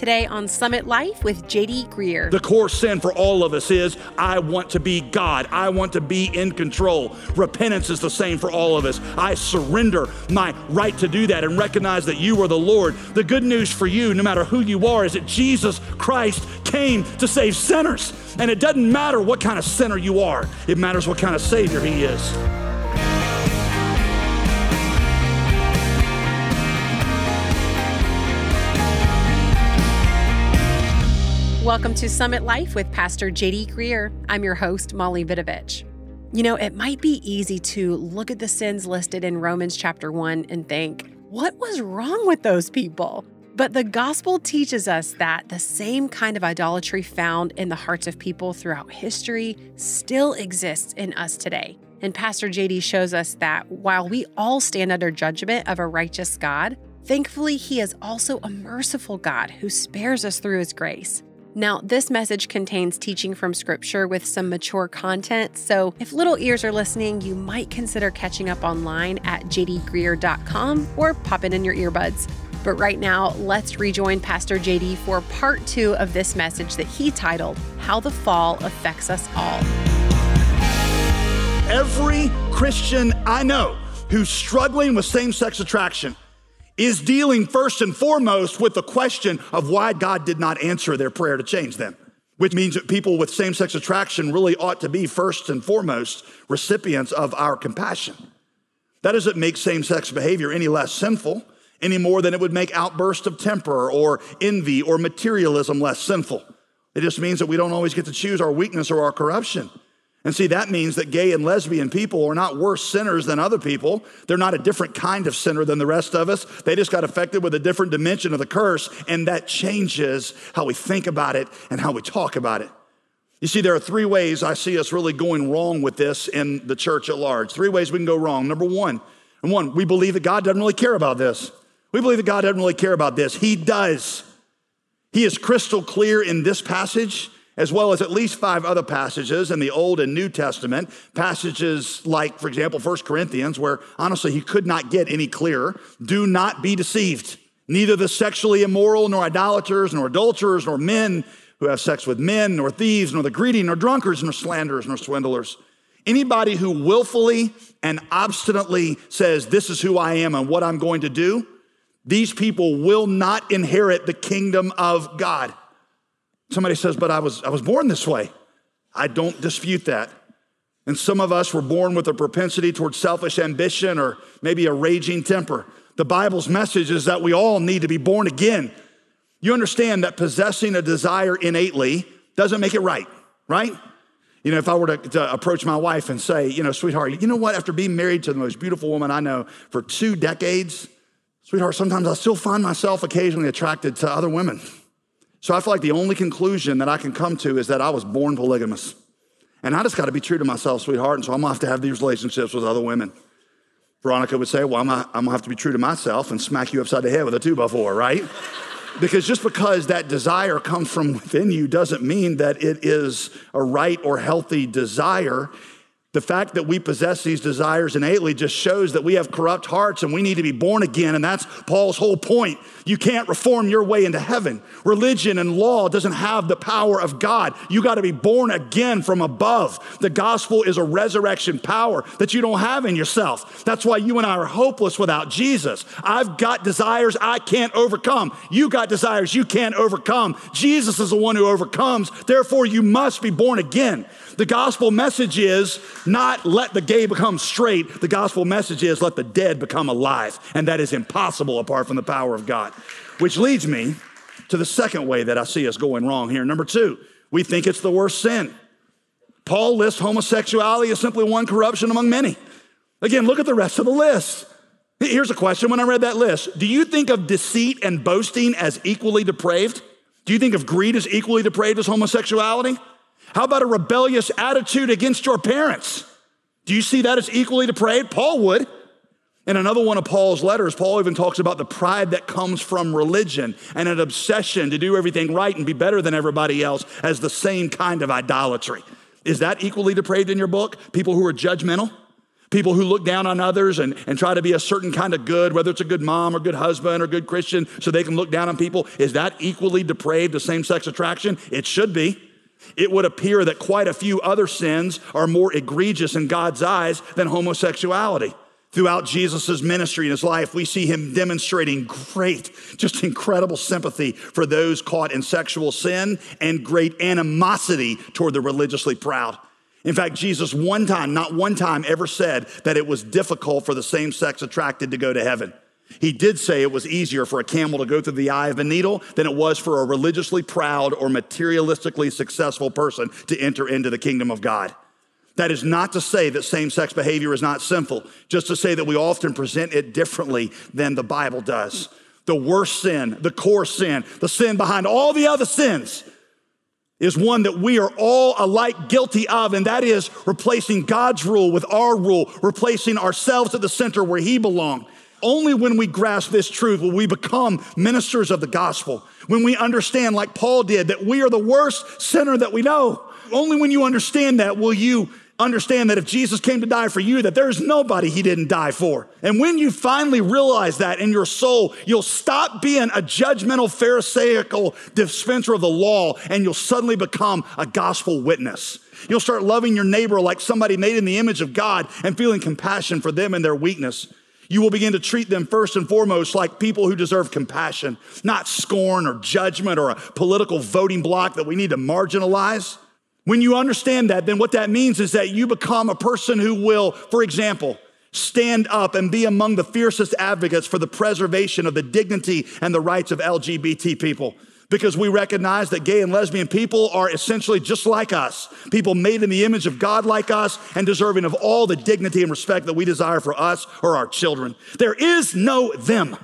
Today on Summit Life with JD Greear. The core sin for all of us is I want to be God. I want to be in control. Repentance is the same for all of us. I surrender my right to do that and recognize that you are the Lord. The good news for you, no matter who you are, is that Jesus Christ came to save sinners. And it doesn't matter what kind of sinner you are, it matters what kind of Savior He is. Welcome to Summit Life with Pastor JD Greear. I'm your host, Molly Vidovich. You know, it might be easy to look at the sins listed in Romans chapter 1 and think, what was wrong with those people? But the gospel teaches us that the same kind of idolatry found in the hearts of people throughout history still exists in us today. And Pastor JD shows us that while we all stand under judgment of a righteous God, thankfully, He is also a merciful God who spares us through His grace. Now, this message contains teaching from Scripture with some mature content, so if little ears are listening, you might consider catching up online at jdgreear.com or pop it in your earbuds. But right now, let's rejoin Pastor JD for part two of this message that he titled, How the Fall Affects Us All. Every Christian I know who's struggling with same sex attraction is dealing first and foremost with the question of why God did not answer their prayer to change them, which means that people with same sex attraction really ought to be first and foremost recipients of our compassion. That doesn't make same sex behavior any less sinful, any more than it would make outbursts of temper or envy or materialism less sinful. It just means that we don't always get to choose our weakness or our corruption. And see, that means that gay and lesbian people are not worse sinners than other people. They're not a different kind of sinner than the rest of us. They just got affected with a different dimension of the curse, and that changes how we think about it and how we talk about it. You see, there are three ways I see us really going wrong with this in the church at large. Three ways we can go wrong. Number one, and one, we believe that God doesn't really care about this. We believe that God doesn't really care about this. He does. He is crystal clear in this passage as well as at least five other passages in the Old and New Testament, passages like, for example, 1 Corinthians, where honestly he could not get any clearer. Do not be deceived. Neither the sexually immoral, nor idolaters, nor adulterers, nor men who have sex with men, nor thieves, nor the greedy, nor drunkards, nor slanderers, nor swindlers. Anybody who willfully and obstinately says, This is who I am and what I'm going to do, these people will not inherit the kingdom of God. Somebody says, but I was, I was born this way. I don't dispute that. And some of us were born with a propensity towards selfish ambition or maybe a raging temper. The Bible's message is that we all need to be born again. You understand that possessing a desire innately doesn't make it right, right? You know, if I were to, to, approach my wife and say, you know, sweetheart, you know what? After being married to the most beautiful woman I know for two decades, sweetheart, sometimes I still find myself occasionally attracted to other women. So I feel like the only conclusion that I can come to is that I was born polygamous. And I just got to be true to myself, sweetheart. And so I'm going to have to have these relationships with other women. Veronica would say, Well, I'm going to have to be true to myself and smack you upside the head with a two by four, right? because just because that desire comes from within you doesn't mean that it is a right or healthy desire. The fact that we possess these desires innately just shows that we have corrupt hearts and we need to be born again. And that's Paul's whole point. You can't reform your way into heaven. Religion and law doesn't have the power of God. You got to be born again from above. The gospel is a resurrection power that you don't have in yourself. That's why you and I are hopeless without Jesus. I've got desires I can't overcome. You got desires you can't overcome. Jesus is the one who overcomes. Therefore, you must be born again. The gospel message is not let the gay become straight. The gospel message is let the dead become alive. And that is impossible apart from the power of God. Which leads me to the second way that I see us going wrong here. Number two, we think it's the worst sin. Paul lists homosexuality as simply one corruption among many. Again, look at the rest of the list. Here's a question when I read that list Do you think of deceit and boasting as equally depraved? Do you think of greed as equally depraved as homosexuality? How about a rebellious attitude against your parents? Do you see that as equally depraved? Paul would. In another one of Paul's letters, Paul even talks about the pride that comes from religion and an obsession to do everything right and be better than everybody else as the same kind of idolatry. Is that equally depraved in your book? People who are judgmental? People who look down on others and, and try to be a certain kind of good, whether it's a good mom or good husband or good Christian, so they can look down on people, is that equally depraved to same sex attraction? It should be. It would appear that quite a few other sins are more egregious in God's eyes than homosexuality. Throughout Jesus' ministry and his life, we see him demonstrating great, just incredible sympathy for those caught in sexual sin and great animosity toward the religiously proud. In fact, Jesus one time, not one time, ever said that it was difficult for the same sex attracted to go to heaven. He did say it was easier for a camel to go through the eye of a needle than it was for a religiously proud or materialistically successful person to enter into the kingdom of God. That is not to say that same sex behavior is not sinful, just to say that we often present it differently than the Bible does. The worst sin, the core sin, the sin behind all the other sins is one that we are all alike guilty of, and that is replacing God's rule with our rule, replacing ourselves at the center where He belongs. Only when we grasp this truth will we become ministers of the gospel. When we understand, like Paul did, that we are the worst sinner that we know. Only when you understand that will you understand that if Jesus came to die for you, that there's nobody he didn't die for. And when you finally realize that in your soul, you'll stop being a judgmental, Pharisaical dispenser of the law and you'll suddenly become a gospel witness. You'll start loving your neighbor like somebody made in the image of God and feeling compassion for them and their weakness. You will begin to treat them first and foremost like people who deserve compassion, not scorn or judgment or a political voting block that we need to marginalize. When you understand that, then what that means is that you become a person who will, for example, stand up and be among the fiercest advocates for the preservation of the dignity and the rights of LGBT people. Because we recognize that gay and lesbian people are essentially just like us, people made in the image of God like us and deserving of all the dignity and respect that we desire for us or our children. There is no them.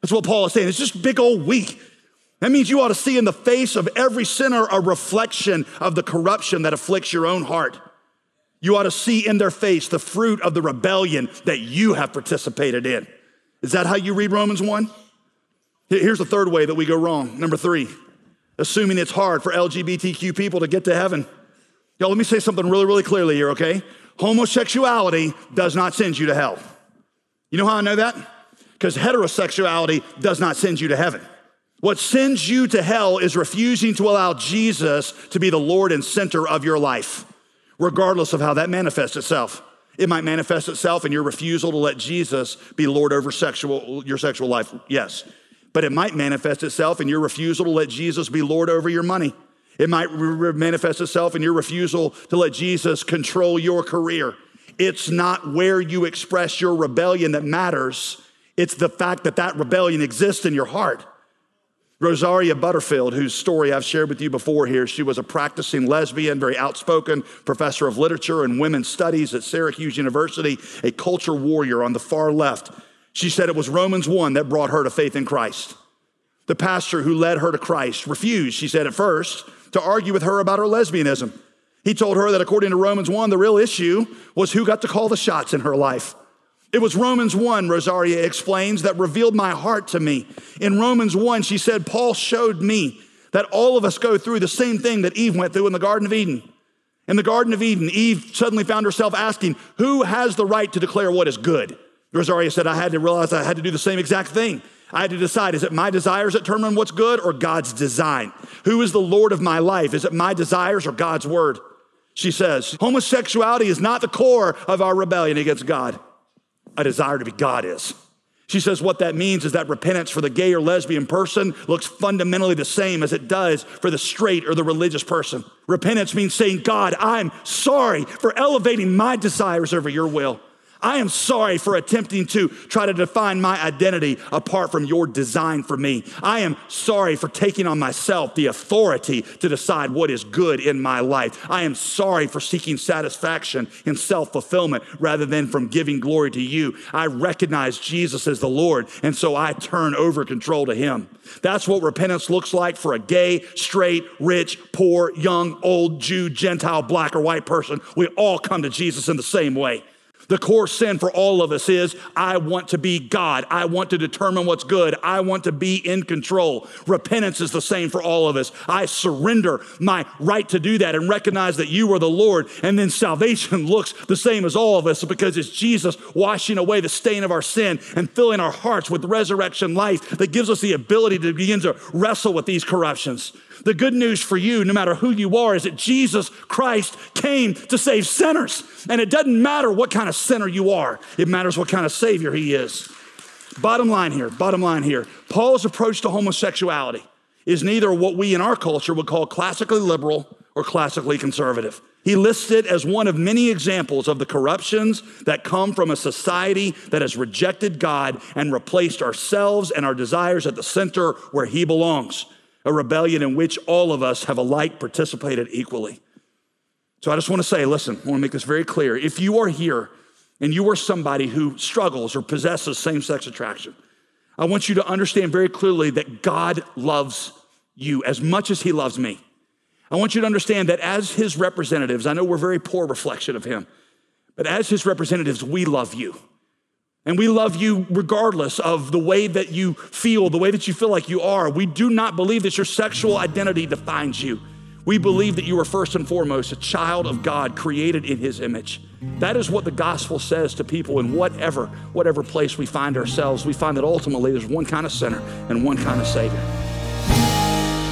That's what Paul is saying. It's just big old we. That means you ought to see in the face of every sinner a reflection of the corruption that afflicts your own heart. You ought to see in their face the fruit of the rebellion that you have participated in. Is that how you read Romans 1? Here's the third way that we go wrong. Number three, assuming it's hard for LGBTQ people to get to heaven. Y'all, let me say something really, really clearly here, okay? Homosexuality does not send you to hell. You know how I know that? Because heterosexuality does not send you to heaven. What sends you to hell is refusing to allow Jesus to be the Lord and center of your life, regardless of how that manifests itself. It might manifest itself in your refusal to let Jesus be Lord over sexual, your sexual life, yes. But it might manifest itself in your refusal to let Jesus be Lord over your money. It might re- manifest itself in your refusal to let Jesus control your career. It's not where you express your rebellion that matters, it's the fact that that rebellion exists in your heart. Rosaria Butterfield, whose story I've shared with you before here, she was a practicing lesbian, very outspoken professor of literature and women's studies at Syracuse University, a culture warrior on the far left. She said it was Romans 1 that brought her to faith in Christ. The pastor who led her to Christ refused, she said at first, to argue with her about her lesbianism. He told her that according to Romans 1, the real issue was who got to call the shots in her life. It was Romans 1, Rosaria explains, that revealed my heart to me. In Romans 1, she said, Paul showed me that all of us go through the same thing that Eve went through in the Garden of Eden. In the Garden of Eden, Eve suddenly found herself asking, Who has the right to declare what is good? Rosaria said, I had to realize I had to do the same exact thing. I had to decide is it my desires that determine what's good or God's design? Who is the Lord of my life? Is it my desires or God's word? She says, homosexuality is not the core of our rebellion against God a desire to be God is. She says what that means is that repentance for the gay or lesbian person looks fundamentally the same as it does for the straight or the religious person. Repentance means saying, God, I'm sorry for elevating my desires over your will. I am sorry for attempting to try to define my identity apart from your design for me. I am sorry for taking on myself the authority to decide what is good in my life. I am sorry for seeking satisfaction in self fulfillment rather than from giving glory to you. I recognize Jesus as the Lord, and so I turn over control to Him. That's what repentance looks like for a gay, straight, rich, poor, young, old, Jew, Gentile, black, or white person. We all come to Jesus in the same way. The core sin for all of us is I want to be God. I want to determine what's good. I want to be in control. Repentance is the same for all of us. I surrender my right to do that and recognize that you are the Lord. And then salvation looks the same as all of us because it's Jesus washing away the stain of our sin and filling our hearts with resurrection life that gives us the ability to begin to wrestle with these corruptions. The good news for you, no matter who you are, is that Jesus Christ came to save sinners. And it doesn't matter what kind of sinner you are, it matters what kind of Savior He is. Bottom line here, bottom line here Paul's approach to homosexuality is neither what we in our culture would call classically liberal or classically conservative. He lists it as one of many examples of the corruptions that come from a society that has rejected God and replaced ourselves and our desires at the center where He belongs a rebellion in which all of us have alike participated equally. So I just want to say, listen, I want to make this very clear. If you are here and you are somebody who struggles or possesses same sex attraction, I want you to understand very clearly that God loves you as much as He loves me. I want you to understand that as His representatives, I know we're very poor reflection of Him, but as His representatives, we love you. And we love you regardless of the way that you feel, the way that you feel like you are. We do not believe that your sexual identity defines you. We believe that you are first and foremost a child of God created in his image. That is what the gospel says to people in whatever whatever place we find ourselves. We find that ultimately there's one kind of sinner and one kind of savior.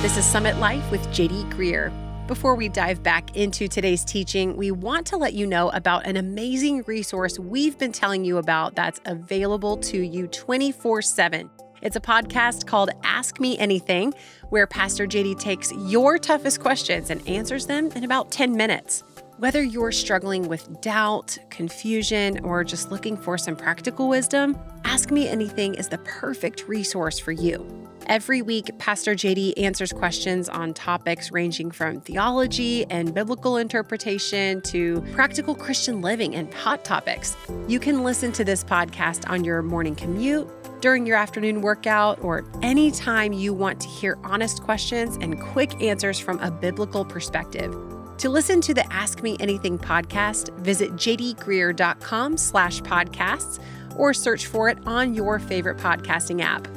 This is Summit Life with JD Greear. Before we dive back into today's teaching, we want to let you know about an amazing resource we've been telling you about that's available to you 24 7. It's a podcast called Ask Me Anything, where Pastor JD takes your toughest questions and answers them in about 10 minutes. Whether you're struggling with doubt, confusion, or just looking for some practical wisdom, Ask Me Anything is the perfect resource for you. Every week, Pastor JD answers questions on topics ranging from theology and biblical interpretation to practical Christian living and hot topics. You can listen to this podcast on your morning commute, during your afternoon workout, or anytime you want to hear honest questions and quick answers from a biblical perspective. To listen to the Ask Me Anything podcast, visit jdgreear.com slash podcasts or search for it on your favorite podcasting app.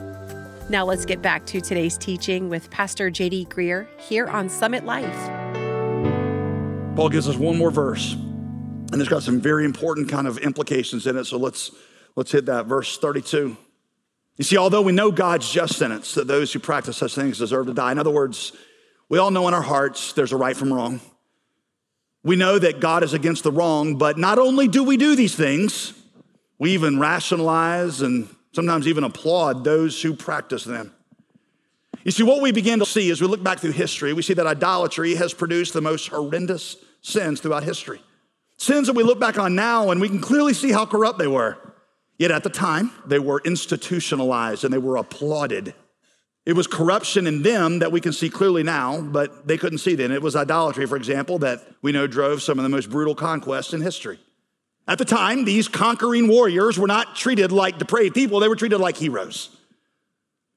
Now let's get back to today's teaching with Pastor JD Greear here on Summit Life. Paul gives us one more verse, and it's got some very important kind of implications in it. So let's let's hit that verse 32. You see, although we know God's just sentence that those who practice such things deserve to die. In other words, we all know in our hearts there's a right from wrong. We know that God is against the wrong, but not only do we do these things, we even rationalize and sometimes even applaud those who practice them. You see, what we begin to see as we look back through history, we see that idolatry has produced the most horrendous sins throughout history. Sins that we look back on now and we can clearly see how corrupt they were. Yet at the time, they were institutionalized and they were applauded. It was corruption in them that we can see clearly now, but they couldn't see then. It was idolatry, for example, that we know drove some of the most brutal conquests in history. At the time, these conquering warriors were not treated like depraved people, they were treated like heroes.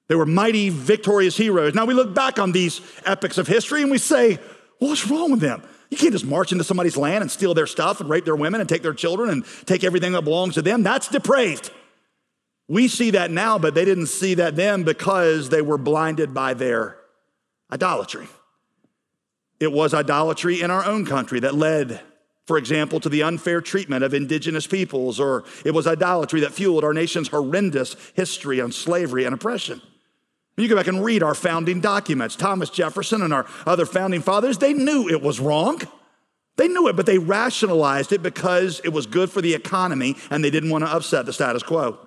They were mighty, victorious heroes. Now we look back on these epics of history and we say, what's wrong with them? You can't just march into somebody's land and steal their stuff and rape their women and take their children and take everything that belongs to them. That's depraved. We see that now, but they didn't see that then because they were blinded by their idolatry. It was idolatry in our own country that led for example, to the unfair treatment of indigenous peoples, or it was idolatry that fueled our nation's horrendous history on slavery and oppression. You go back and read our founding documents. Thomas Jefferson and our other founding fathers, they knew it was wrong. They knew it, but they rationalized it because it was good for the economy and they didn't want to upset the status quo.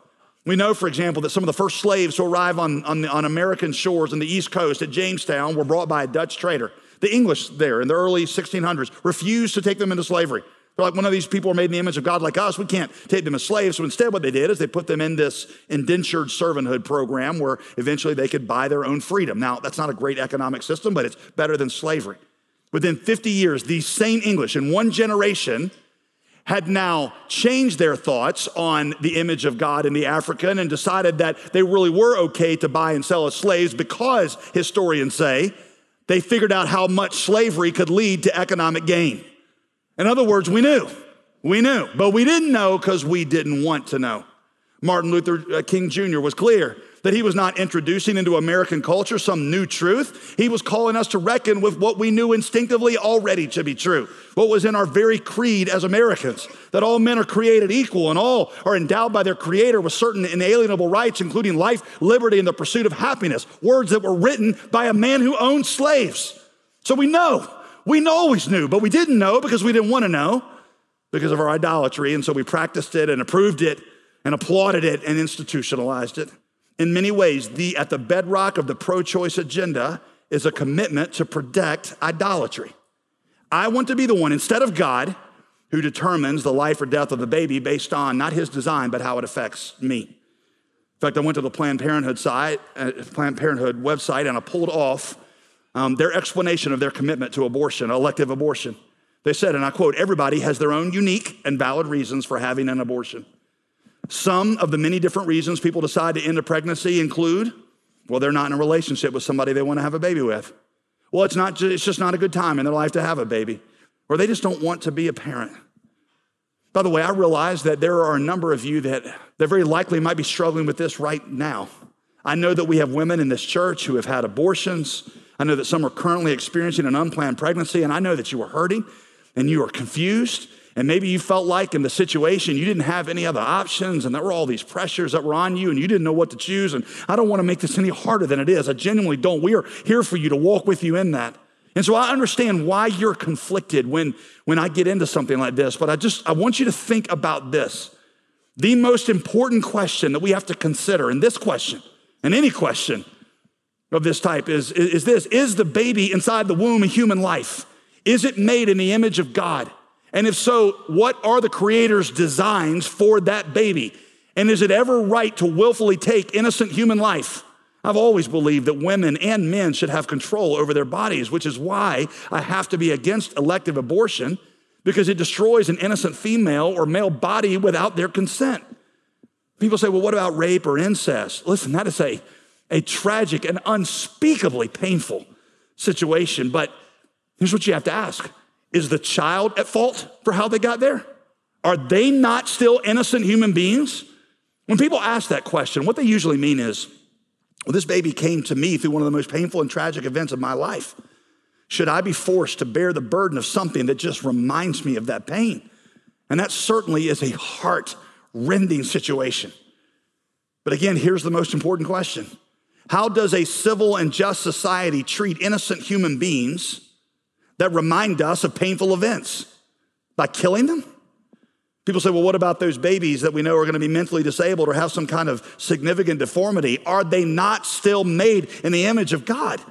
We know, for example, that some of the first slaves to arrive on, on, on American shores in the East Coast at Jamestown were brought by a Dutch trader. The English there in the early 1600s refused to take them into slavery. They're like, one of these people are made in the image of God like us. We can't take them as slaves. So instead, what they did is they put them in this indentured servanthood program where eventually they could buy their own freedom. Now, that's not a great economic system, but it's better than slavery. Within 50 years, these same English in one generation had now changed their thoughts on the image of God in the African and decided that they really were okay to buy and sell as slaves because historians say they figured out how much slavery could lead to economic gain. In other words, we knew We knew, but we didn't know because we didn't want to know. Martin Luther uh, King Jr. was clear that he was not introducing into American culture some new truth. He was calling us to reckon with what we knew instinctively already to be true, what was in our very creed as Americans that all men are created equal and all are endowed by their Creator with certain inalienable rights, including life, liberty, and the pursuit of happiness. Words that were written by a man who owned slaves. So we know, we always knew, but we didn't know because we didn't want to know because of our idolatry. And so we practiced it and approved it and applauded it and institutionalized it. In many ways, the, at the bedrock of the pro choice agenda is a commitment to protect idolatry. I want to be the one, instead of God, who determines the life or death of the baby based on not his design, but how it affects me. In fact, I went to the Planned Parenthood site, uh, Planned Parenthood website, and I pulled off um, their explanation of their commitment to abortion, elective abortion. They said, and I quote, everybody has their own unique and valid reasons for having an abortion. Some of the many different reasons people decide to end a pregnancy include, well, they're not in a relationship with somebody they want to have a baby with. Well, it's, not, it's just not a good time in their life to have a baby, or they just don't want to be a parent. By the way, I realize that there are a number of you that, that very likely might be struggling with this right now. I know that we have women in this church who have had abortions. I know that some are currently experiencing an unplanned pregnancy, and I know that you are hurting and you are confused. And maybe you felt like in the situation you didn't have any other options, and there were all these pressures that were on you, and you didn't know what to choose. And I don't want to make this any harder than it is. I genuinely don't. We are here for you to walk with you in that. And so I understand why you're conflicted when, when I get into something like this, but I just I want you to think about this. The most important question that we have to consider in this question, and any question of this type, is, is this Is the baby inside the womb a human life? Is it made in the image of God? And if so, what are the Creator's designs for that baby? And is it ever right to willfully take innocent human life? I've always believed that women and men should have control over their bodies, which is why I have to be against elective abortion because it destroys an innocent female or male body without their consent. People say, well, what about rape or incest? Listen, that is a, a tragic and unspeakably painful situation, but Here's what you have to ask Is the child at fault for how they got there? Are they not still innocent human beings? When people ask that question, what they usually mean is, well, this baby came to me through one of the most painful and tragic events of my life. Should I be forced to bear the burden of something that just reminds me of that pain? And that certainly is a heart rending situation. But again, here's the most important question How does a civil and just society treat innocent human beings that remind us of painful events by killing them? People say, well, what about those babies that we know are going to be mentally disabled or have some kind of significant deformity? Are they not still made in the image of God?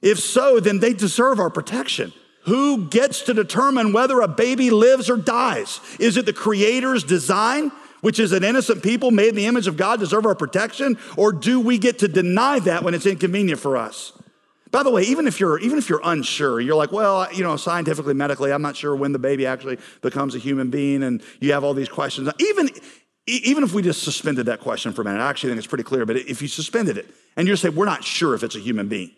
If so, then they deserve our protection. Who gets to determine whether a baby lives or dies? Is it the Creator's design, which is that innocent people made in the image of God deserve our protection? Or do we get to deny that when it's inconvenient for us? By the way, even if you're even if you're unsure, you're like, well, you know, scientifically, medically, I'm not sure when the baby actually becomes a human being, and you have all these questions. Even even if we just suspended that question for a minute, I actually think it's pretty clear. But if you suspended it and you say, we're not sure if it's a human being,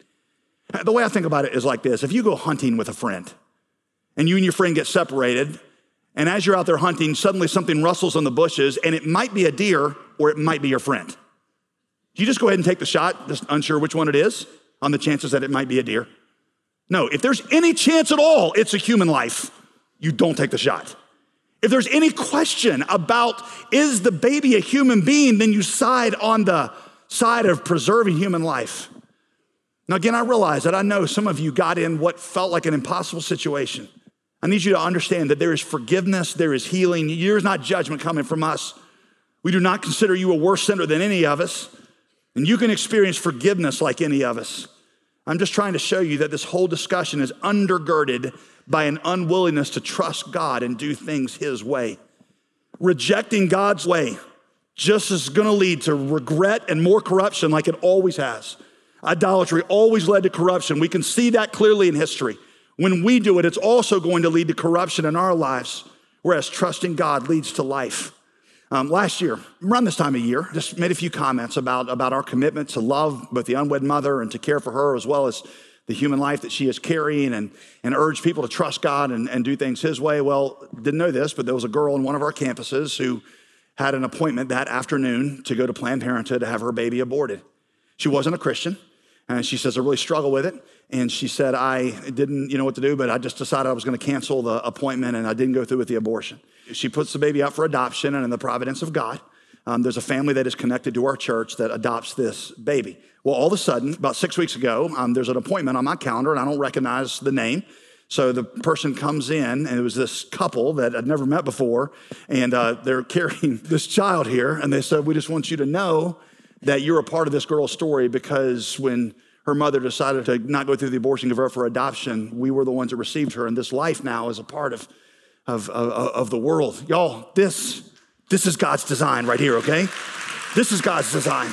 uh, the way I think about it is like this: if you go hunting with a friend, and you and your friend get separated, and as you're out there hunting, suddenly something rustles in the bushes, and it might be a deer or it might be your friend. Do you just go ahead and take the shot, just unsure which one it is on the chances that it might be a deer? No, if there's any chance at all it's a human life, you don't take the shot. If there's any question about is the baby a human being, then you side on the side of preserving human life. Now, again, I realize that I know some of you got in what felt like an impossible situation. I need you to understand that there is forgiveness, there is healing. There is not judgment coming from us. We do not consider you a worse sinner than any of us. And you can experience forgiveness like any of us. I'm just trying to show you that this whole discussion is undergirded by an unwillingness to trust God and do things His way. Rejecting God's way just is going to lead to regret and more corruption like it always has. Idolatry always led to corruption. We can see that clearly in history. When we do it, it's also going to lead to corruption in our lives, whereas trusting God leads to life. Um, last year, around this time of year, just made a few comments about, about our commitment to love both the unwed mother and to care for her, as well as the human life that she is carrying and, and urge people to trust God and, and do things His way. Well, didn't know this, but there was a girl in one of our campuses who had an appointment that afternoon to go to Planned Parenthood to have her baby aborted. She wasn't a Christian. And she says, I really struggle with it. And she said, I didn't you know what to do, but I just decided I was going to cancel the appointment and I didn't go through with the abortion. She puts the baby out for adoption, and in the providence of God, um, there's a family that is connected to our church that adopts this baby. Well, all of a sudden, about six weeks ago, um, there's an appointment on my calendar, and I don't recognize the name. So the person comes in, and it was this couple that I'd never met before, and uh, they're carrying this child here, and they said, We just want you to know that you're a part of this girl's story because when her mother decided to not go through the abortion, give her for adoption, we were the ones that received her, and this life now is a part of, of, of, of the world. Y'all, this, this is God's design right here, okay? This is God's design.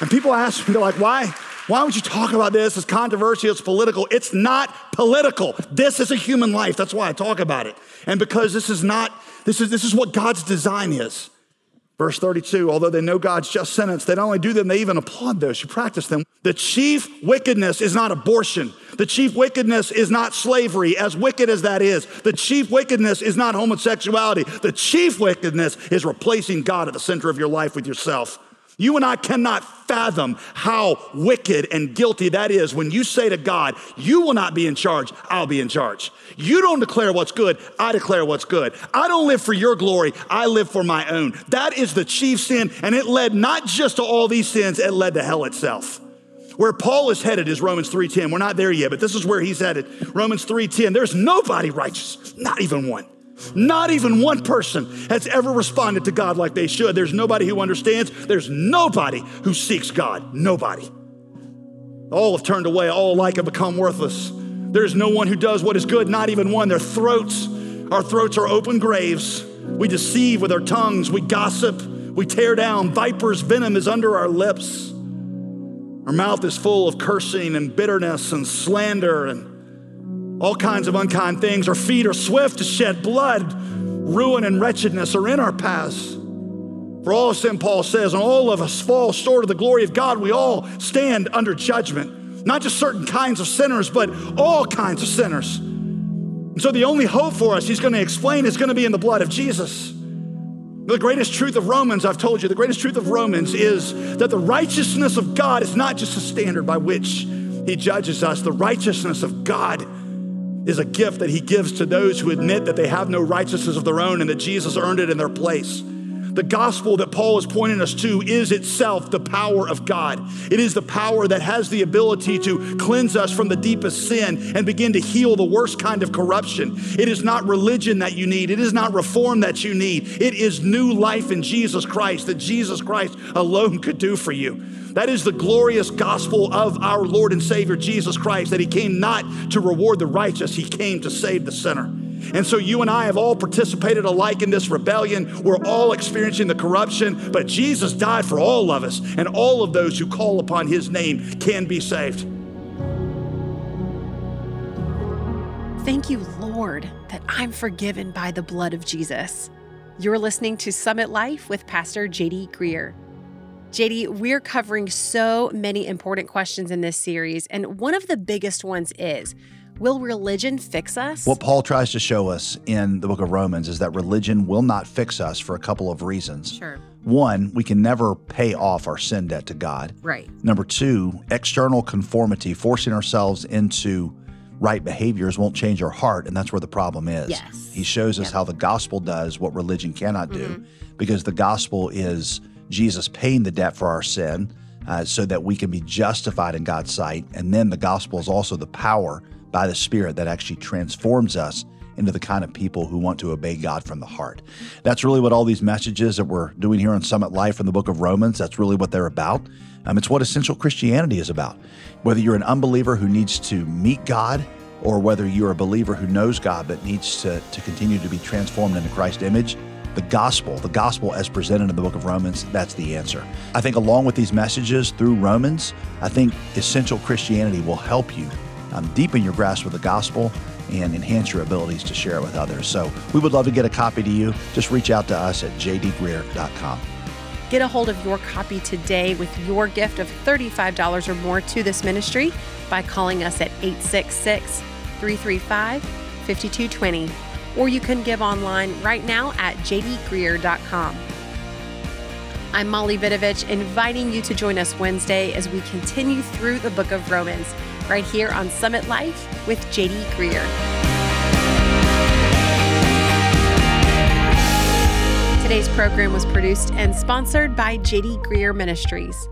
And people ask me, they're like, why? Why would you talk about this? It's controversial, it's political. It's not political. This is a human life. That's why I talk about it. And because this is not, this is, this is what God's design is. Verse 32, although they know God's just sentence, they not only do them, they even applaud those who practice them. The chief wickedness is not abortion. The chief wickedness is not slavery, as wicked as that is. The chief wickedness is not homosexuality. The chief wickedness is replacing God at the center of your life with yourself. You and I cannot fathom how wicked and guilty that is when you say to God, You will not be in charge, I'll be in charge. You don't declare what's good, I declare what's good. I don't live for your glory, I live for my own. That is the chief sin, and it led not just to all these sins, it led to hell itself. Where Paul is headed is Romans 3:10. We're not there yet, but this is where he's headed. Romans 3:10. There's nobody righteous, not even one. Not even one person has ever responded to God like they should. There's nobody who understands. There's nobody who seeks God. Nobody. All have turned away. All alike have become worthless. There's no one who does what is good, not even one. Their throats, our throats are open graves. We deceive with our tongues. We gossip. We tear down. Viper's venom is under our lips. Our mouth is full of cursing and bitterness and slander and all kinds of unkind things. Our feet are swift to shed blood. Ruin and wretchedness are in our paths. For all sin, Paul says, and all of us fall short of the glory of God. We all stand under judgment. Not just certain kinds of sinners, but all kinds of sinners. And so the only hope for us, he's going to explain, is going to be in the blood of Jesus. The greatest truth of Romans, I've told you, the greatest truth of Romans is that the righteousness of God is not just a standard by which he judges us. The righteousness of God is a gift that he gives to those who admit that they have no righteousness of their own and that Jesus earned it in their place. The gospel that Paul is pointing us to is itself the power of God. It is the power that has the ability to cleanse us from the deepest sin and begin to heal the worst kind of corruption. It is not religion that you need, it is not reform that you need. It is new life in Jesus Christ that Jesus Christ alone could do for you. That is the glorious gospel of our Lord and Savior Jesus Christ, that He came not to reward the righteous, He came to save the sinner. And so you and I have all participated alike in this rebellion. We're all experiencing the corruption, but Jesus died for all of us, and all of those who call upon His name can be saved. Thank you, Lord, that I'm forgiven by the blood of Jesus. You're listening to Summit Life with Pastor JD Greear. JD, we're covering so many important questions in this series, and one of the biggest ones is Will religion fix us? What Paul tries to show us in the book of Romans is that religion will not fix us for a couple of reasons. Sure. One, we can never pay off our sin debt to God. Right. Number two, external conformity, forcing ourselves into right behaviors won't change our heart, and that's where the problem is. Yes. He shows us Yep. how the gospel does what religion cannot do, Mhm. because the gospel is Jesus paying the debt for our sin uh, so that we can be justified in God's sight. And then the gospel is also the power by the Spirit that actually transforms us into the kind of people who want to obey God from the heart. That's really what all these messages that we're doing here on Summit Life in the book of Romans, that's really what they're about. Um, it's what essential Christianity is about. Whether you're an unbeliever who needs to meet God, or whether you're a believer who knows God but needs to, to continue to be transformed into Christ's image, the gospel, the gospel as presented in the book of Romans, that's the answer. I think along with these messages through Romans, I think essential Christianity will help you um, deepen your grasp of the gospel and enhance your abilities to share it with others. So we would love to get a copy to you. Just reach out to us at jdgreear.com. Get a hold of your copy today with your gift of $35 or more to this ministry by calling us at 866 335 5220. Or you can give online right now at jdgreear.com. I'm Molly Vidovich, inviting you to join us Wednesday as we continue through the book of Romans, right here on Summit Life with JD Greear. Today's program was produced and sponsored by JD Greear Ministries.